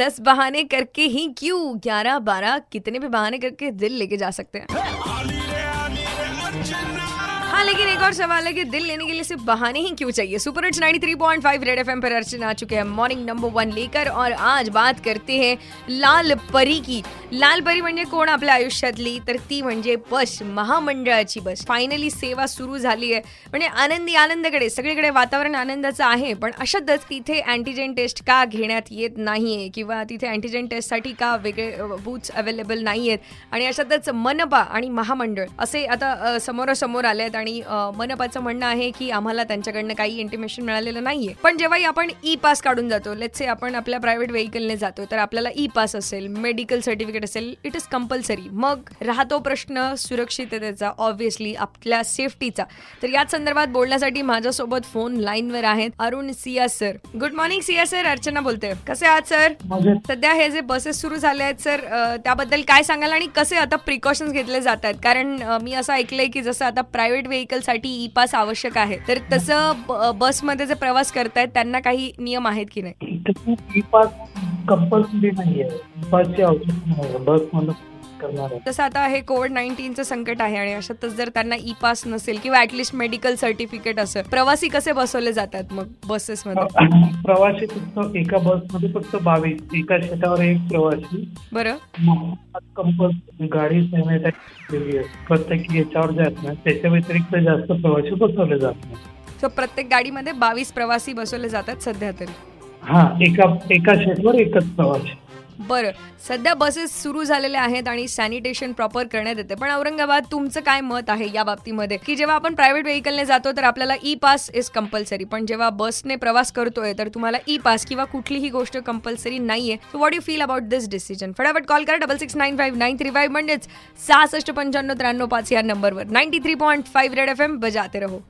दस बहाने करके ही क्यों ग्यारह बारह कितने भी बहाने करके दिल लेके जा सकते हैं। हाँ लेकिन एक और सवाल है कि दिल लेने के लिए सिर्फ बहाने ही क्यों चाहिए? सुपर हिट्स 93.5 रेड एफएम पर अर्चना आ चुके हैं। मॉर्निंग नंबर वन लेकर और आज बात करते हैं लाल परी की। लाल परी म्हणजे कोण? आपल्या आयुष्यातली तर ती म्हणजे बस महामंडळाची बस. फायनली सेवा सुरू झाली आहे. म्हणजे आनंदी आनंदकडे सगळीकडे वातावरण आनंदाचं आहे पण अशातच तिथे अँटीजेन टेस्ट का घेण्यात येत नाहीये? किंवा तिथे अँटीजेन टेस्टसाठी का वेगळे बूथ्स अवेलेबल नाही आहेत आणि अशातच मनपा आणि महामंडळ असे आता समोरासमोर आले आहेत आणि मनपाचं म्हणणं आहे की आम्हाला त्यांच्याकडनं काही इंटिमेशन मिळालेलं नाहीये. पण जेव्हाही आपण ई पास काढून जातो लेट्स से आपण आपल्या प्रायव्हेट व्हेकलने जातो तर आपल्याला ई पास असेल मेडिकल सर्टिफिकेट असेल इट इज कंपल्सरी मग राहतो प्रश्न सुरक्षिततेचा ऑब्व्हियसली आपल्या सेफ्टीचा तर याच संदर्भात बोलण्यासाठी माझ्यासोबत फोन लाईनवर आहेत Arun Siya sir good morning Siya sir Archana बोलते. कसे आहात सर सध्या हे जे बसेस सुरू झाले आहेत सर त्याबद्दल काय सांगाल आणि कसे आता प्रिकॉशन्स घेतले जात आहेत? कारण मी असं ऐकलंय की जसं आता प्रायव्हेट व्हेकलसाठी ई पास आवश्यक आहे. तर तसं बसमध्ये जे प्रवास करतायत त्यांना काही नियम आहेत की नाही? ई पास कंपल्सरी नाहीये. पासची आवश्यकता नाही बस करणार आहे. तसं आता हे कोविड नाईन्टीनचं संकट आहे आणि अशातच जर त्यांना ई पास नसेल किंवा ऍटलिस्ट मेडिकल सर्टिफिकेट असेल प्रवासी कसे बसवले जातात मग बसेसमध्ये प्रवासी फक्त एका बसमध्ये फक्त बावीस एका शेतावर एक प्रवासी. बरं. कंपल्सरी गाडी सॅनिटाईज प्रत्येक याच्यावर जे आहेत ना त्याच्या व्यतिरिक्त जास्त प्रवासी बसवले जात नाही. सो प्रत्येक गाडीमध्ये बावीस प्रवासी बसवले जातात सध्या तरी. हा एका एका शेतवर एकच प्रवासी. बरं सध्या बसेस सुरू झालेल्या आहेत आणि सॅनिटेशन प्रॉपर करण्यात येते. पण औरंगाबाद तुमचं काय मत आहे या बाबतीमध्ये? की जेव्हा आपण प्रायव्हेट व्हेकलने जातो तर आपल्याला ई पास इज कंपल्सरी पण जेव्हा बसने प्रवास करतोय तर तुम्हाला ई पास किंवा कुठलीही गोष्ट कंपल्सरी नाहीये. So what you feel about this decision फटाफट कॉल करा double six nine five nine three five म्हणजेच सहासष्ट पंच्याण्णव त्र्याण्णव पाच या नंबरवर ninety three point five Red F M बजाते रहो.